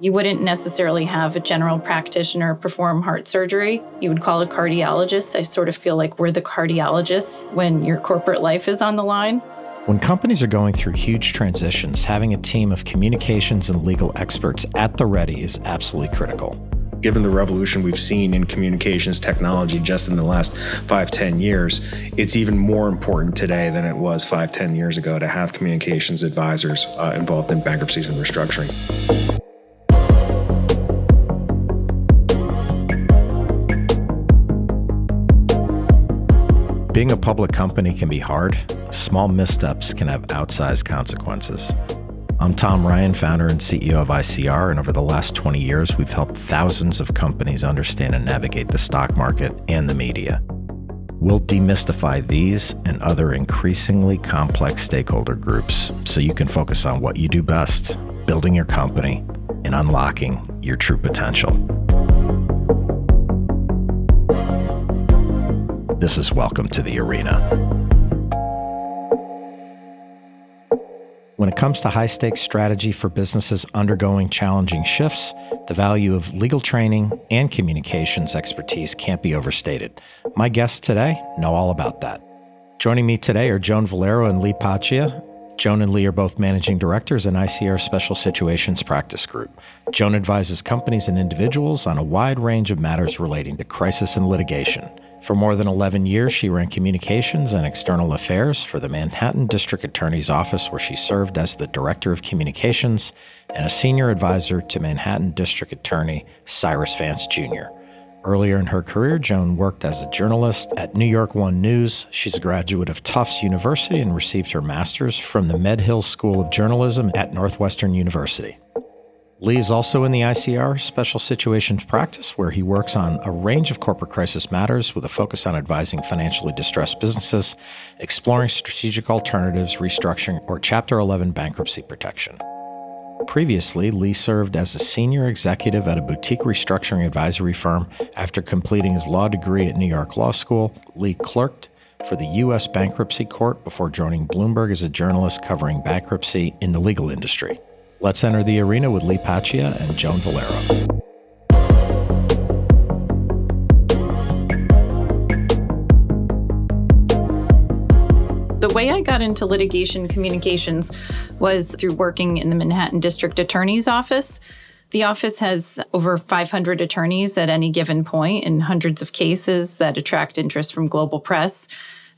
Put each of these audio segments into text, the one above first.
You wouldn't necessarily have a general practitioner perform heart surgery. You would call a cardiologist. I sort of feel like we're the cardiologists when your corporate life is on the line. When companies are going through huge transitions, having a team of communications and legal experts at the ready is absolutely critical. Given the revolution we've seen in communications technology just in the last five, 10 years, it's even more important today than it was five, 10 years ago to have communications advisors uh, involved in bankruptcies and restructurings. Being a public company can be hard. Small missteps can have outsized consequences. I'm Tom Ryan, founder and CEO of ICR, and over the last 20 years, we've helped thousands of companies understand and navigate the stock market and the media. We'll demystify these and other increasingly complex stakeholder groups so you can focus on what you do best building your company and unlocking your true potential. This is Welcome to the Arena. When it comes to high stakes strategy for businesses undergoing challenging shifts, the value of legal training and communications expertise can't be overstated. My guests today know all about that. Joining me today are Joan Vollero and Lee Pacchia. Joan and Lee are both managing directors in ICR Special Situations Practice Group. Joan advises companies and individuals on a wide range of matters relating to crisis and litigation. For more than 11 years, she ran communications and external affairs for the Manhattan District Attorney's Office, where she served as the Director of Communications and a senior advisor to Manhattan District Attorney Cyrus Vance Jr. Earlier in her career, Joan worked as a journalist at New York One News. She's a graduate of Tufts University and received her master's from the Medill School of Journalism at Northwestern University. Lee is also in the ICR Special Situations Practice, where he works on a range of corporate crisis matters with a focus on advising financially distressed businesses, exploring strategic alternatives, restructuring, or Chapter 11 bankruptcy protection. Previously, Lee served as a senior executive at a boutique restructuring advisory firm. After completing his law degree at New York Law School, Lee clerked for the U.S. Bankruptcy Court before joining Bloomberg as a journalist covering bankruptcy in the legal industry. Let's enter the arena with Lee Pacchia and Joan Vollero. The way I got into litigation communications was through working in the Manhattan District Attorney's Office. The office has over 500 attorneys at any given point in hundreds of cases that attract interest from global press.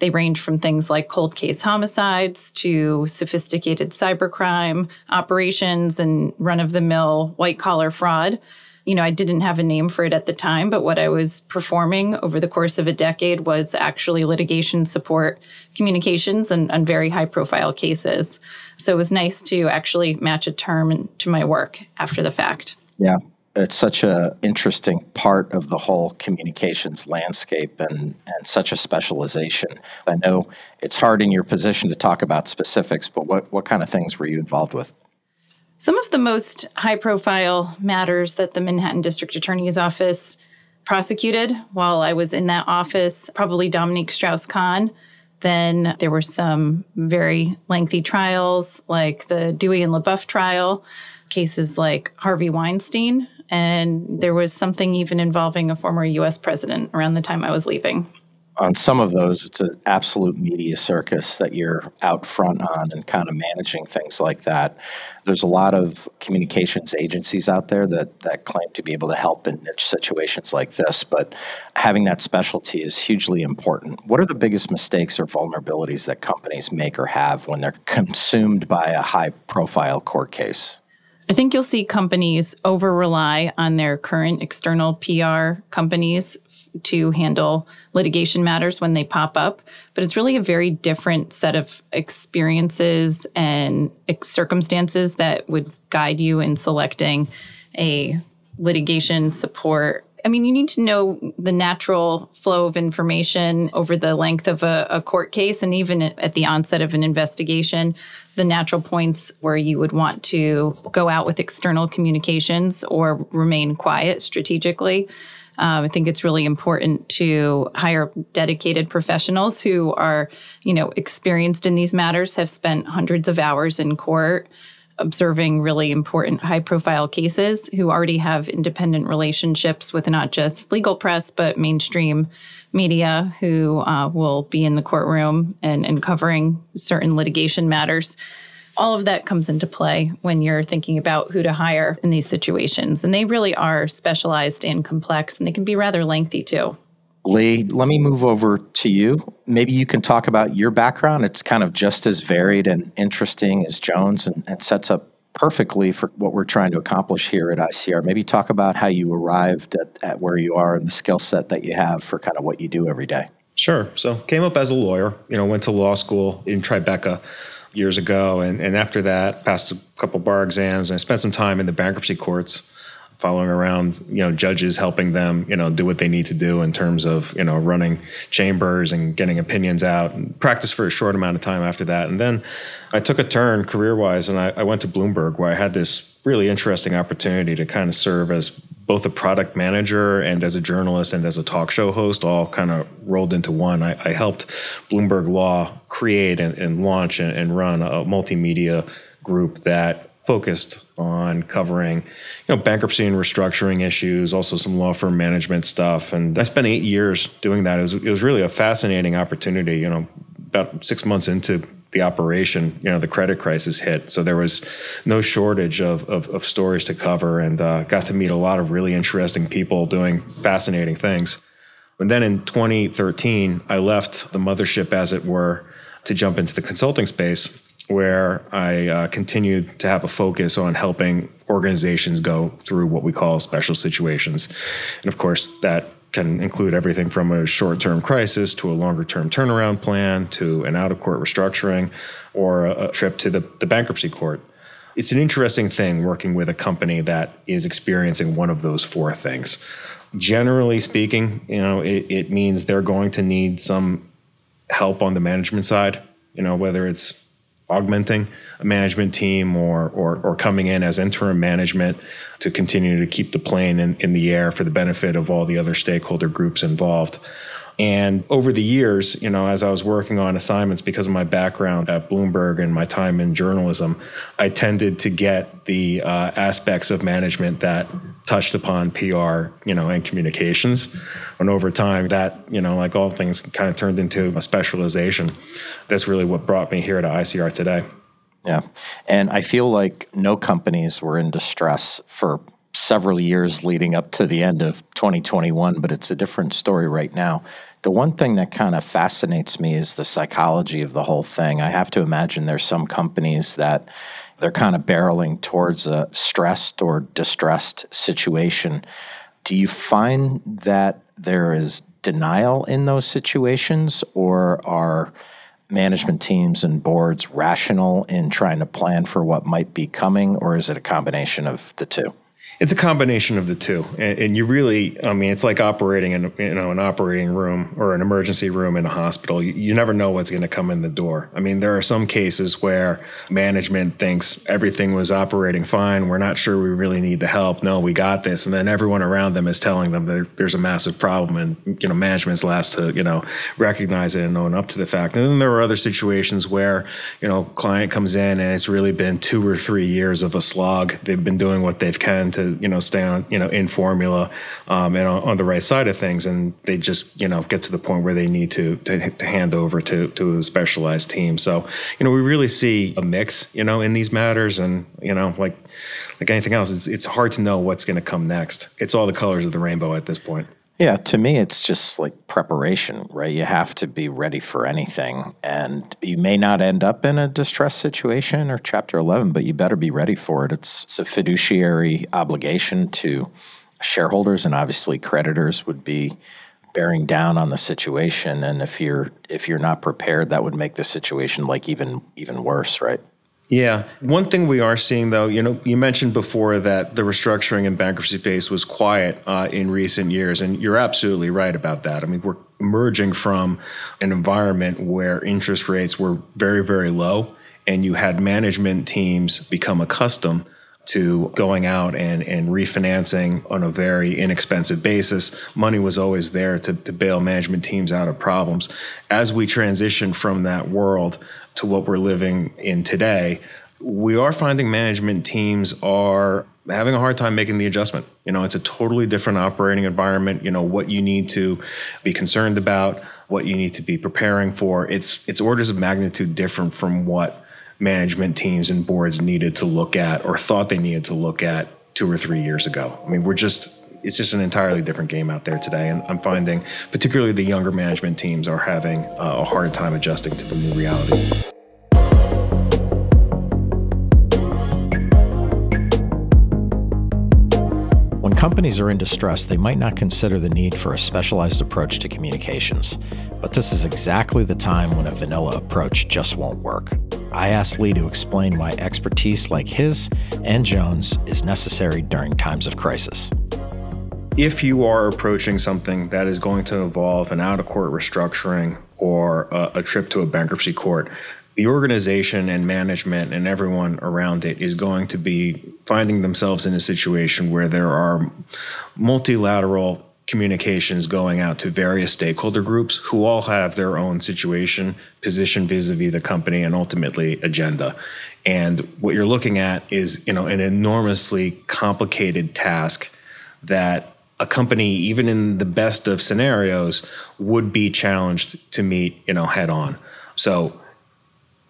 They range from things like cold case homicides to sophisticated cybercrime operations and run of the mill white collar fraud. You know, I didn't have a name for it at the time, but what I was performing over the course of a decade was actually litigation support communications and, and very high profile cases. So it was nice to actually match a term to my work after the fact. Yeah, it's such a interesting part of the whole communications landscape and, and such a specialization. I know it's hard in your position to talk about specifics, but what, what kind of things were you involved with? Some of the most high profile matters that the Manhattan District Attorney's Office prosecuted while I was in that office, probably Dominique Strauss Kahn. Then there were some very lengthy trials, like the Dewey and LeBoeuf trial, cases like Harvey Weinstein, and there was something even involving a former US president around the time I was leaving. On some of those, it's an absolute media circus that you're out front on and kind of managing things like that. There's a lot of communications agencies out there that, that claim to be able to help in niche situations like this, but having that specialty is hugely important. What are the biggest mistakes or vulnerabilities that companies make or have when they're consumed by a high profile court case? I think you'll see companies over rely on their current external PR companies to handle litigation matters when they pop up. But it's really a very different set of experiences and circumstances that would guide you in selecting a litigation support I mean, you need to know the natural flow of information over the length of a, a, court case and even at the onset of an investigation, the natural points where you would want to go out with external communications or remain quiet strategically. Um, I think it's really important to hire dedicated professionals who are, you know, experienced in these matters, have spent hundreds of hours in court observing really important high profile cases who already have independent relationships with not just legal press, but mainstream media who uh, will be in the courtroom and, and covering certain litigation matters. All of that comes into play when you're thinking about who to hire in these situations. And they really are specialized and complex, and they can be rather lengthy too. Lee, let me move over to you. Maybe you can talk about your background. It's kind of just as varied and interesting as Joan's and, and sets up perfectly for what we're trying to accomplish here at ICR. Maybe talk about how you arrived at, at where you are and the skill set that you have for kind of what you do every day. Sure. So came up as a lawyer, you know, went to law school in Tribeca years ago. And, and after that, passed a couple bar exams and I spent some time in the bankruptcy courts following around, you know, judges helping them, you know, do what they need to do in terms of, you know, running chambers and getting opinions out and practice for a short amount of time after that. And then I took a turn career wise and I, I went to Bloomberg where I had this really interesting opportunity to kind of serve as both a product manager and as a journalist and as a talk show host, all kind of rolled into one. I, I helped Bloomberg Law create and, and launch and, and run a multimedia group that focused on covering, you know, bankruptcy and restructuring issues, also some law firm management stuff. And I spent eight years doing that. It was, it was really a fascinating opportunity. You know, about six months into the operation, you know, the credit crisis hit. So there was no shortage of, of, of stories to cover and uh, got to meet a lot of really interesting people doing fascinating things. And then in 2013, I left the mothership, as it were, to jump into the consulting space where I uh, continued to have a focus on helping organizations go through what we call special situations. And of course, that can include everything from a short term crisis to a longer term turnaround plan to an out of court restructuring or a, trip to the, the bankruptcy court. It's an interesting thing working with a company that is experiencing one of those four things. Generally speaking, you know, it, it means they're going to need some help on the management side, you know, whether it's augmenting a management team or, or, or coming in as interim management to continue to keep the plane in, in the air for the benefit of all the other stakeholder groups involved. And over the years, you know, as I was working on assignments because of my background at Bloomberg and my time in journalism, I tended to get the uh, aspects of management that touched upon PR, you know, and communications. And over time, that, you know, like all things kind of turned into a specialization. That's really what brought me here to ICR today. Yeah. And I feel like no companies were in distress for several years leading up to the end of 2021, but it's a different story right now. The one thing that kind of fascinates me is the psychology of the whole thing. I have to imagine there's some companies that they're kind of barreling towards a stressed or distressed situation. Do you find that there is denial in those situations, or are management teams and boards rational in trying to plan for what might be coming, or is it a combination of the two? It's a combination of the two, and, and, you really, I mean, it's like operating in you know an operating room or an emergency room in a hospital. You, you never know what's going to come in the door. I mean, there are some cases where management thinks everything was operating fine. We're not sure we really need the help. No, we got this, and then everyone around them is telling them that there's a massive problem, and you know, management's last to you know recognize it and own up to the fact. And then there are other situations where you know client comes in and it's really been two or three years of a slog. They've been doing what they've can to you know stay on you know in formula um, and on, on, the right side of things, and they just you know get to the point where they need to to, to hand over to to a specialized team. So you know we really see a mix you know in these matters, and you know like like anything else, it's it's hard to know what's going to come next. It's all the colors of the rainbow at this point. Yeah, to me, it's just like preparation, right? You have to be ready for anything. And you may not end up in a distress situation or Chapter 11, but you better be ready for it. It's, it's a fiduciary obligation to shareholders, and obviously, creditors would be bearing down on the situation and if you're if you're not prepared that would make the situation like even even worse right Yeah. One thing we are seeing, though, you know, you mentioned before that the restructuring and bankruptcy space was quiet uh, in recent years, and you're absolutely right about that. I mean, we're emerging from an environment where interest rates were very, very low, and you had management teams become accustomed to going out and, and refinancing on a very inexpensive basis. Money was always there to, to bail management teams out of problems. As we transition from that world to what we're living in today, we are finding management teams are having a hard time making the adjustment. You know, it's a totally different operating environment. You know, what you need to be concerned about, what you need to be preparing for. It's it's orders of magnitude different from what management teams and boards needed to look at or thought they needed to look at two or three years ago. I mean, we're just it's just an entirely different game out there today, and I'm finding particularly the younger management teams are having uh, a hard time adjusting to the new reality. When companies are in distress, they might not consider the need for a specialized approach to communications. But this is exactly the time when a vanilla approach just won't work. I asked Lee to explain why expertise like his and Joan's is necessary during times of crisis. If you are approaching something that is going to involve an out of court restructuring or a, a trip to a bankruptcy court, the organization and management and everyone around it is going to be finding themselves in a situation where there are multilateral communications going out to various stakeholder groups who all have their own situation, position vis-a-vis the company, and ultimately agenda. And what you're looking at is, you know, an enormously complicated task that a company, even in the best of scenarios, would be challenged to meet, you know, head on. So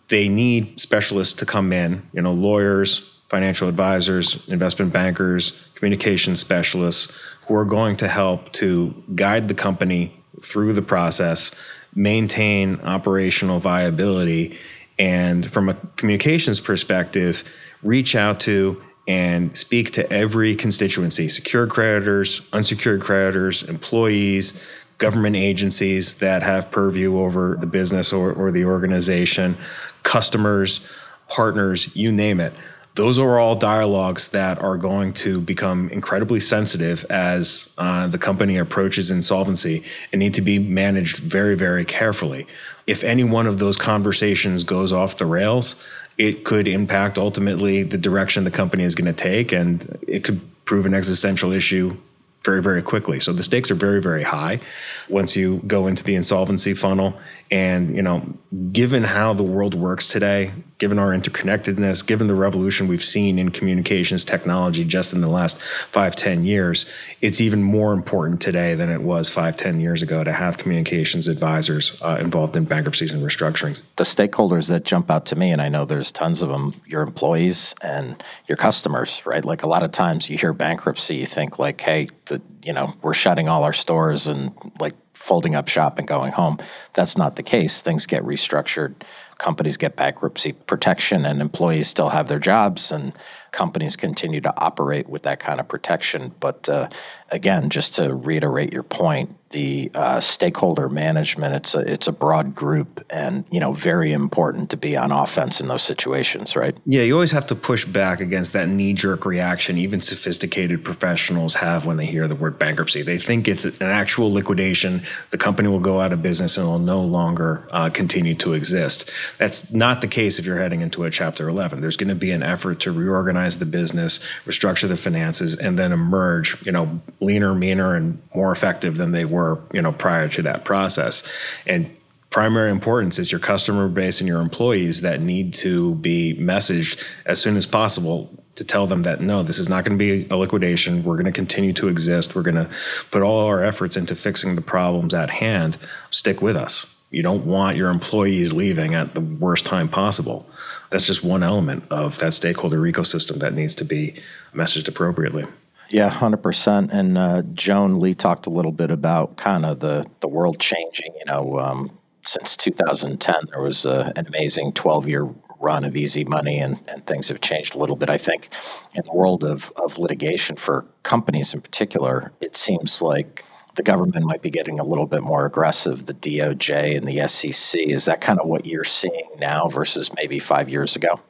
they need specialists to come in, you know, lawyers, financial advisors, investment bankers, communication specialists who are going to help to guide the company through the process, maintain operational viability, and from a communications perspective, reach out to and speak to every constituency secured creditors, unsecured creditors, employees, government agencies that have purview over the business or, or the organization, customers, partners, you name it those are all dialogues that are going to become incredibly sensitive as uh, the company approaches insolvency and need to be managed very, very carefully. If any one of those conversations goes off the rails, it could impact ultimately the direction the company is going to take, and it could prove an existential issue very, very quickly. So the stakes are very, very high once you go into the insolvency funnel. And, you know, given how the world works today, given our interconnectedness, given the revolution we've seen in communications technology just in the last five, ten years, it's even more important today than it was five, ten years ago to have communications advisors uh, involved in bankruptcies and restructurings. The stakeholders that jump out to me, and I know there's tons of them, your employees and your customers, right? Like a lot of times you hear bankruptcy, you think like, hey, the, you know, we're shutting all our stores and like folding up shop and going home. That's not the case. Things get restructured. Companies get bankruptcy protection, and employees still have their jobs, and companies continue to operate with that kind of protection. But uh, again, just to reiterate your point, the uh, stakeholder management it's a it's a broad group and you know very important to be on offense in those situations right? Yeah you always have to push back against that knee jerk reaction even sophisticated professionals have when they hear the word bankruptcy. They think it's an actual liquidation. The company will go out of business and will no longer uh, continue to exist. That's not the case if you're heading into a chapter 11 there's going to be an effort to reorganize the business restructure the finances and then emerge you know leaner meaner and more effective than they were, you know, prior to that process. And primary importance is your customer base and your employees that need to be messaged as soon as possible to tell them that no, this is not going to be a liquidation. We're going to continue to exist. We're going to put all our efforts into fixing the problems at hand. Stick with us. You don't want your employees leaving at the worst time possible. That's just one element of that stakeholder ecosystem that needs to be messaged appropriately. Yeah, hundred percent. And uh, Joan Lee talked a little bit about kind of the the world changing. You know, um, since 2010, there was uh, an amazing 12 year run of easy money, and, and things have changed a little bit. I think in the world of of litigation for companies in particular, it seems like the government might be getting a little bit more aggressive. The DOJ and the SEC is that kind of what you're seeing now versus maybe five years ago?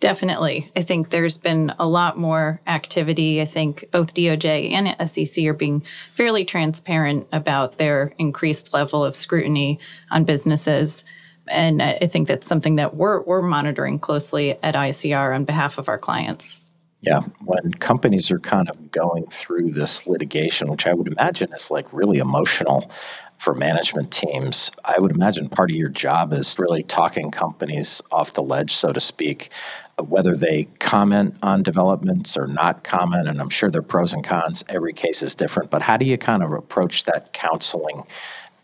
Definitely. I think there's been a lot more activity. I think both DOJ and SEC are being fairly transparent about their increased level of scrutiny on businesses. And I think that's something that we're, we're monitoring closely at ICR on behalf of our clients. Yeah, when companies are kind of going through this litigation, which I would imagine is like really emotional for management teams, I would imagine part of your job is really talking companies off the ledge, so to speak, whether they comment on developments or not comment. And I'm sure there are pros and cons. Every case is different. But how do you kind of approach that counseling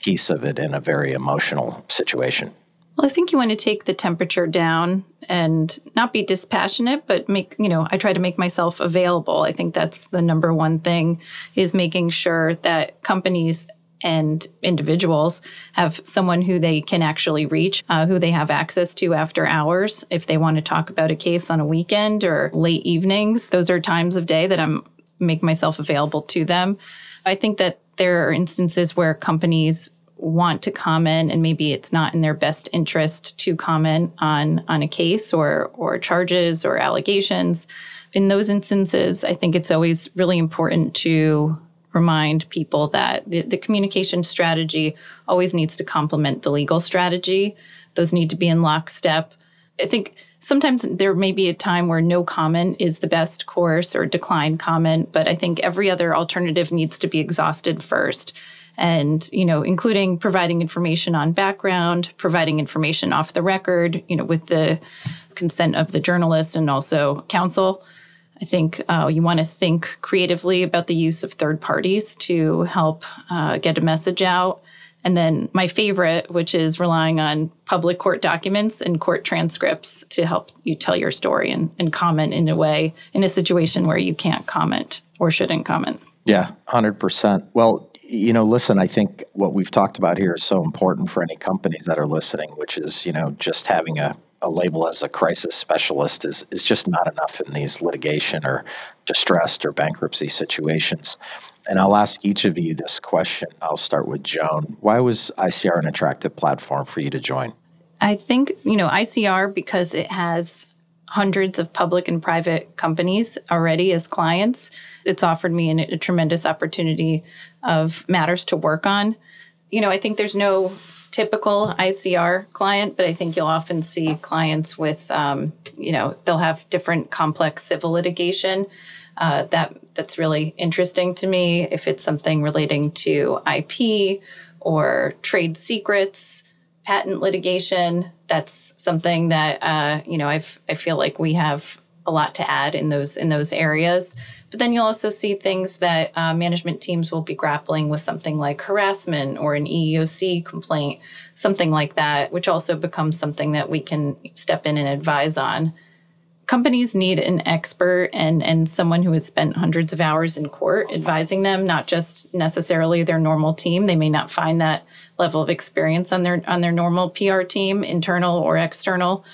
piece of it in a very emotional situation? Well, I think you want to take the temperature down and not be dispassionate, but make, you know, I try to make myself available. I think that's the number one thing is making sure that companies and individuals have someone who they can actually reach, uh, who they have access to after hours. If they want to talk about a case on a weekend or late evenings, those are times of day that I'm make myself available to them. I think that there are instances where companies want to comment and maybe it's not in their best interest to comment on on a case or or charges or allegations in those instances i think it's always really important to remind people that the, the communication strategy always needs to complement the legal strategy. Those need to be in lockstep. I think sometimes there may be a time where no comment is the best course or decline comment but i think every other alternative needs to be exhausted first and you know including providing information on background providing information off the record you know with the consent of the journalist and also counsel. I think uh, you want to think creatively about the use of third parties to help uh, get a message out. And then my favorite which is relying on public court documents and court transcripts to help you tell your story and, and comment in a way in a situation where you can't comment or shouldn't comment yeah, 100%. Well, you know, listen, I think what we've talked about here is so important for any companies that are listening, which is, you know, just having a, a label as a crisis specialist is, is just not enough in these litigation or distressed or bankruptcy situations. And I'll ask each of you this question. I'll start with Joan. Why was ICR an attractive platform for you to join? I think, you know, ICR, because it has hundreds of public and private companies already as clients, it's offered me a tremendous opportunity of matters to work on. You know, I think there's no typical ICR client, but I think you'll often see clients with, um, you know, they'll have different complex civil litigation. Uh, that that's really interesting to me. If it's something relating to IP or trade secrets, patent litigation, that's something that uh, you know I've I feel like we have a lot to add in those in those areas. But then you'll also see things that uh, management teams will be grappling with something like harassment or an EEOC complaint, something like that, which also becomes something that we can step in and advise on. Companies need an expert and, and someone who has spent hundreds of hours in court advising them, not just necessarily their normal team. They may not find that level of experience on their on their normal PR team, internal or external.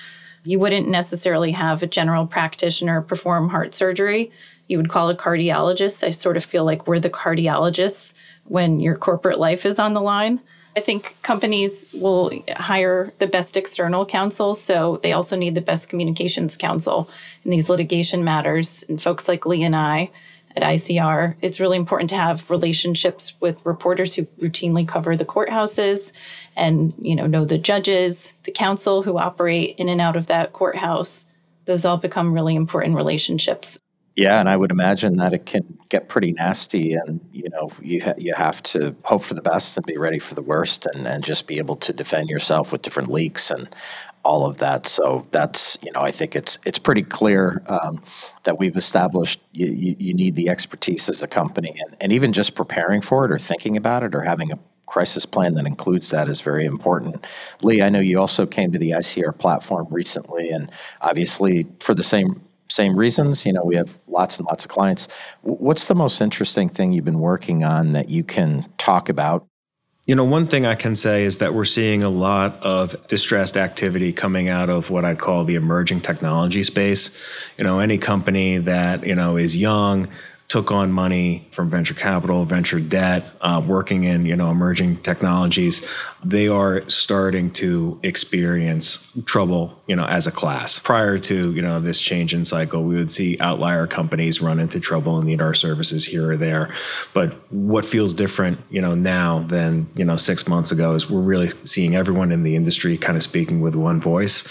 You wouldn't necessarily have a general practitioner perform heart surgery you would call a cardiologist. I sort of feel like we're the cardiologists when your corporate life is on the line. I think companies will hire the best external counsel, so they also need the best communications counsel in these litigation matters. And folks like Lee and I at ICR, it's really important to have relationships with reporters who routinely cover the courthouses and you know know the judges, the counsel who operate in and out of that courthouse. Those all become really important relationships. Yeah, and I would imagine that it can get pretty nasty, and you know you ha- you have to hope for the best and be ready for the worst, and, and just be able to defend yourself with different leaks and all of that. So that's you know I think it's it's pretty clear um, that we've established you, you, you, need the expertise as a company, and, and even just preparing for it or thinking about it or having a crisis plan that includes that is very important. Lee, I know you also came to the ICR platform recently, and obviously for the same same reasons. You know, we have lots and lots of clients. What's the most interesting thing you've been working on that you can talk about? You know, one thing I can say is that we're seeing a lot of distressed activity coming out of what I'd call the emerging technology space. You know, any company that, you know, is young, took on money from venture capital, venture debt, uh, working in you know emerging technologies, they are starting to experience trouble, you know, as a class. Prior to you know this change in cycle, we would see outlier companies run into trouble and need our services here or there. But what feels different, you know, now than you know six months ago is we're really seeing everyone in the industry kind of speaking with one voice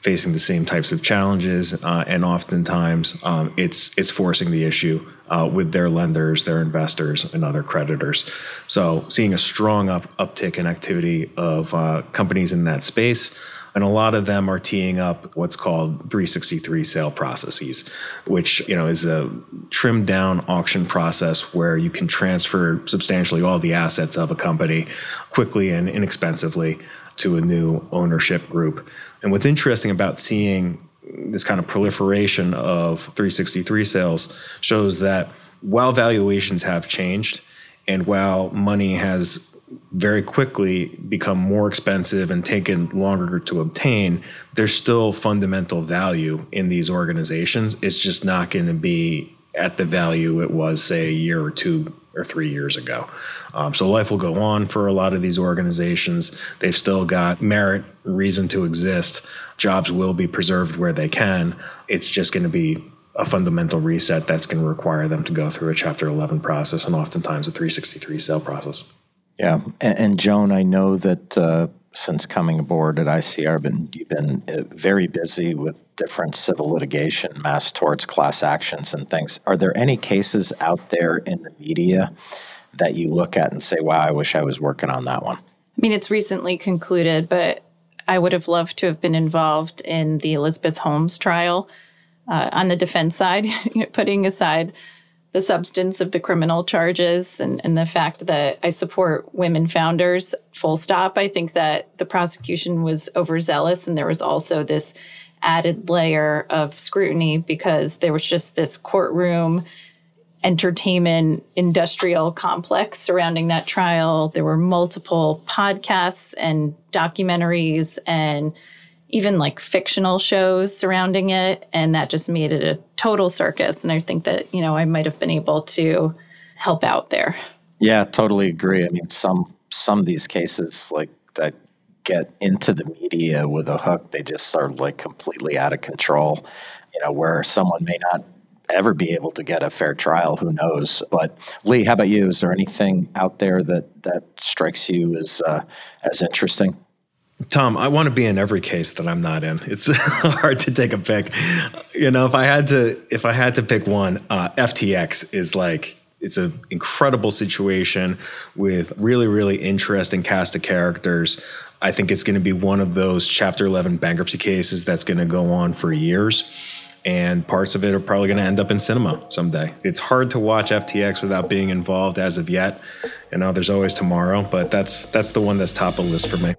facing the same types of challenges, uh, and oftentimes um, it's it's forcing the issue uh, with their lenders, their investors, and other creditors. So, seeing a strong up, uptick in activity of uh, companies in that space. And a lot of them are teeing up what's called 363 sale processes, which you know is a trimmed down auction process where you can transfer substantially all the assets of a company quickly and inexpensively to a new ownership group. And what's interesting about seeing this kind of proliferation of 363 sales shows that while valuations have changed and while money has very quickly become more expensive and taken longer to obtain, there's still fundamental value in these organizations. It's just not going to be at the value it was, say, a year or two or three years ago. Um, so life will go on for a lot of these organizations. They've still got merit, reason to exist. Jobs will be preserved where they can. It's just going to be a fundamental reset that's going to require them to go through a Chapter 11 process and oftentimes a 363 sale process. Yeah, and, and Joan, I know that uh, since coming aboard at ICR, been, you've been uh, very busy with different civil litigation, mass torts, class actions, and things. Are there any cases out there in the media that you look at and say, wow, I wish I was working on that one? I mean, it's recently concluded, but I would have loved to have been involved in the Elizabeth Holmes trial uh, on the defense side, putting aside the substance of the criminal charges and, and the fact that I support women founders, full stop. I think that the prosecution was overzealous and there was also this added layer of scrutiny because there was just this courtroom entertainment industrial complex surrounding that trial. There were multiple podcasts and documentaries and even like fictional shows surrounding it. And that just made it a total circus. And I think that, you know, I might have been able to help out there. Yeah, totally agree. I mean, some some of these cases like that get into the media with a hook, they just are like completely out of control. You know, where someone may not ever be able to get a fair trial. Who knows? But Lee, how about you? Is there anything out there that that strikes you as uh, as interesting? Tom, I want to be in every case that I'm not in. It's hard to take a pick. You know, if I had to, if I had to pick one, uh, FTX is like it's an incredible situation with really, really interesting cast of characters. I think it's going to be one of those Chapter 11 bankruptcy cases that's going to go on for years and parts of it are probably going to end up in cinema someday. It's hard to watch FTX without being involved as of yet. You know, there's always tomorrow, but that's that's the one that's top of the list for me.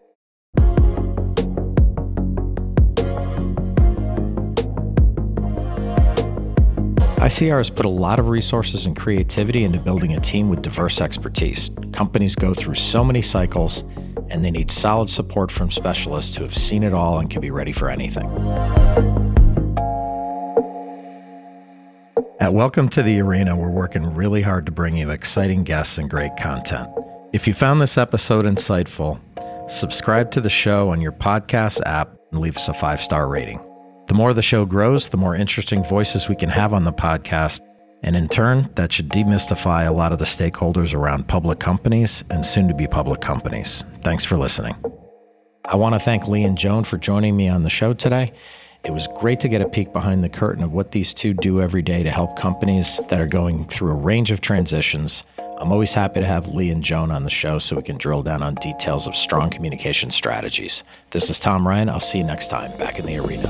ICR has put a lot of resources and creativity into building a team with diverse expertise. Companies go through so many cycles, and they need solid support from specialists who have seen it all and can be ready for anything. At Welcome to the Arena, we're working really hard to bring you exciting guests and great content. If you found this episode insightful, subscribe to the show on your podcast app and leave us a five star rating. The more the show grows, the more interesting voices we can have on the podcast. And in turn, that should demystify a lot of the stakeholders around public companies and soon to be public companies. Thanks for listening. I want to thank Lee and Joan for joining me on the show today. It was great to get a peek behind the curtain of what these two do every day to help companies that are going through a range of transitions. I'm always happy to have Lee and Joan on the show so we can drill down on details of strong communication strategies. This is Tom Ryan. I'll see you next time back in the arena.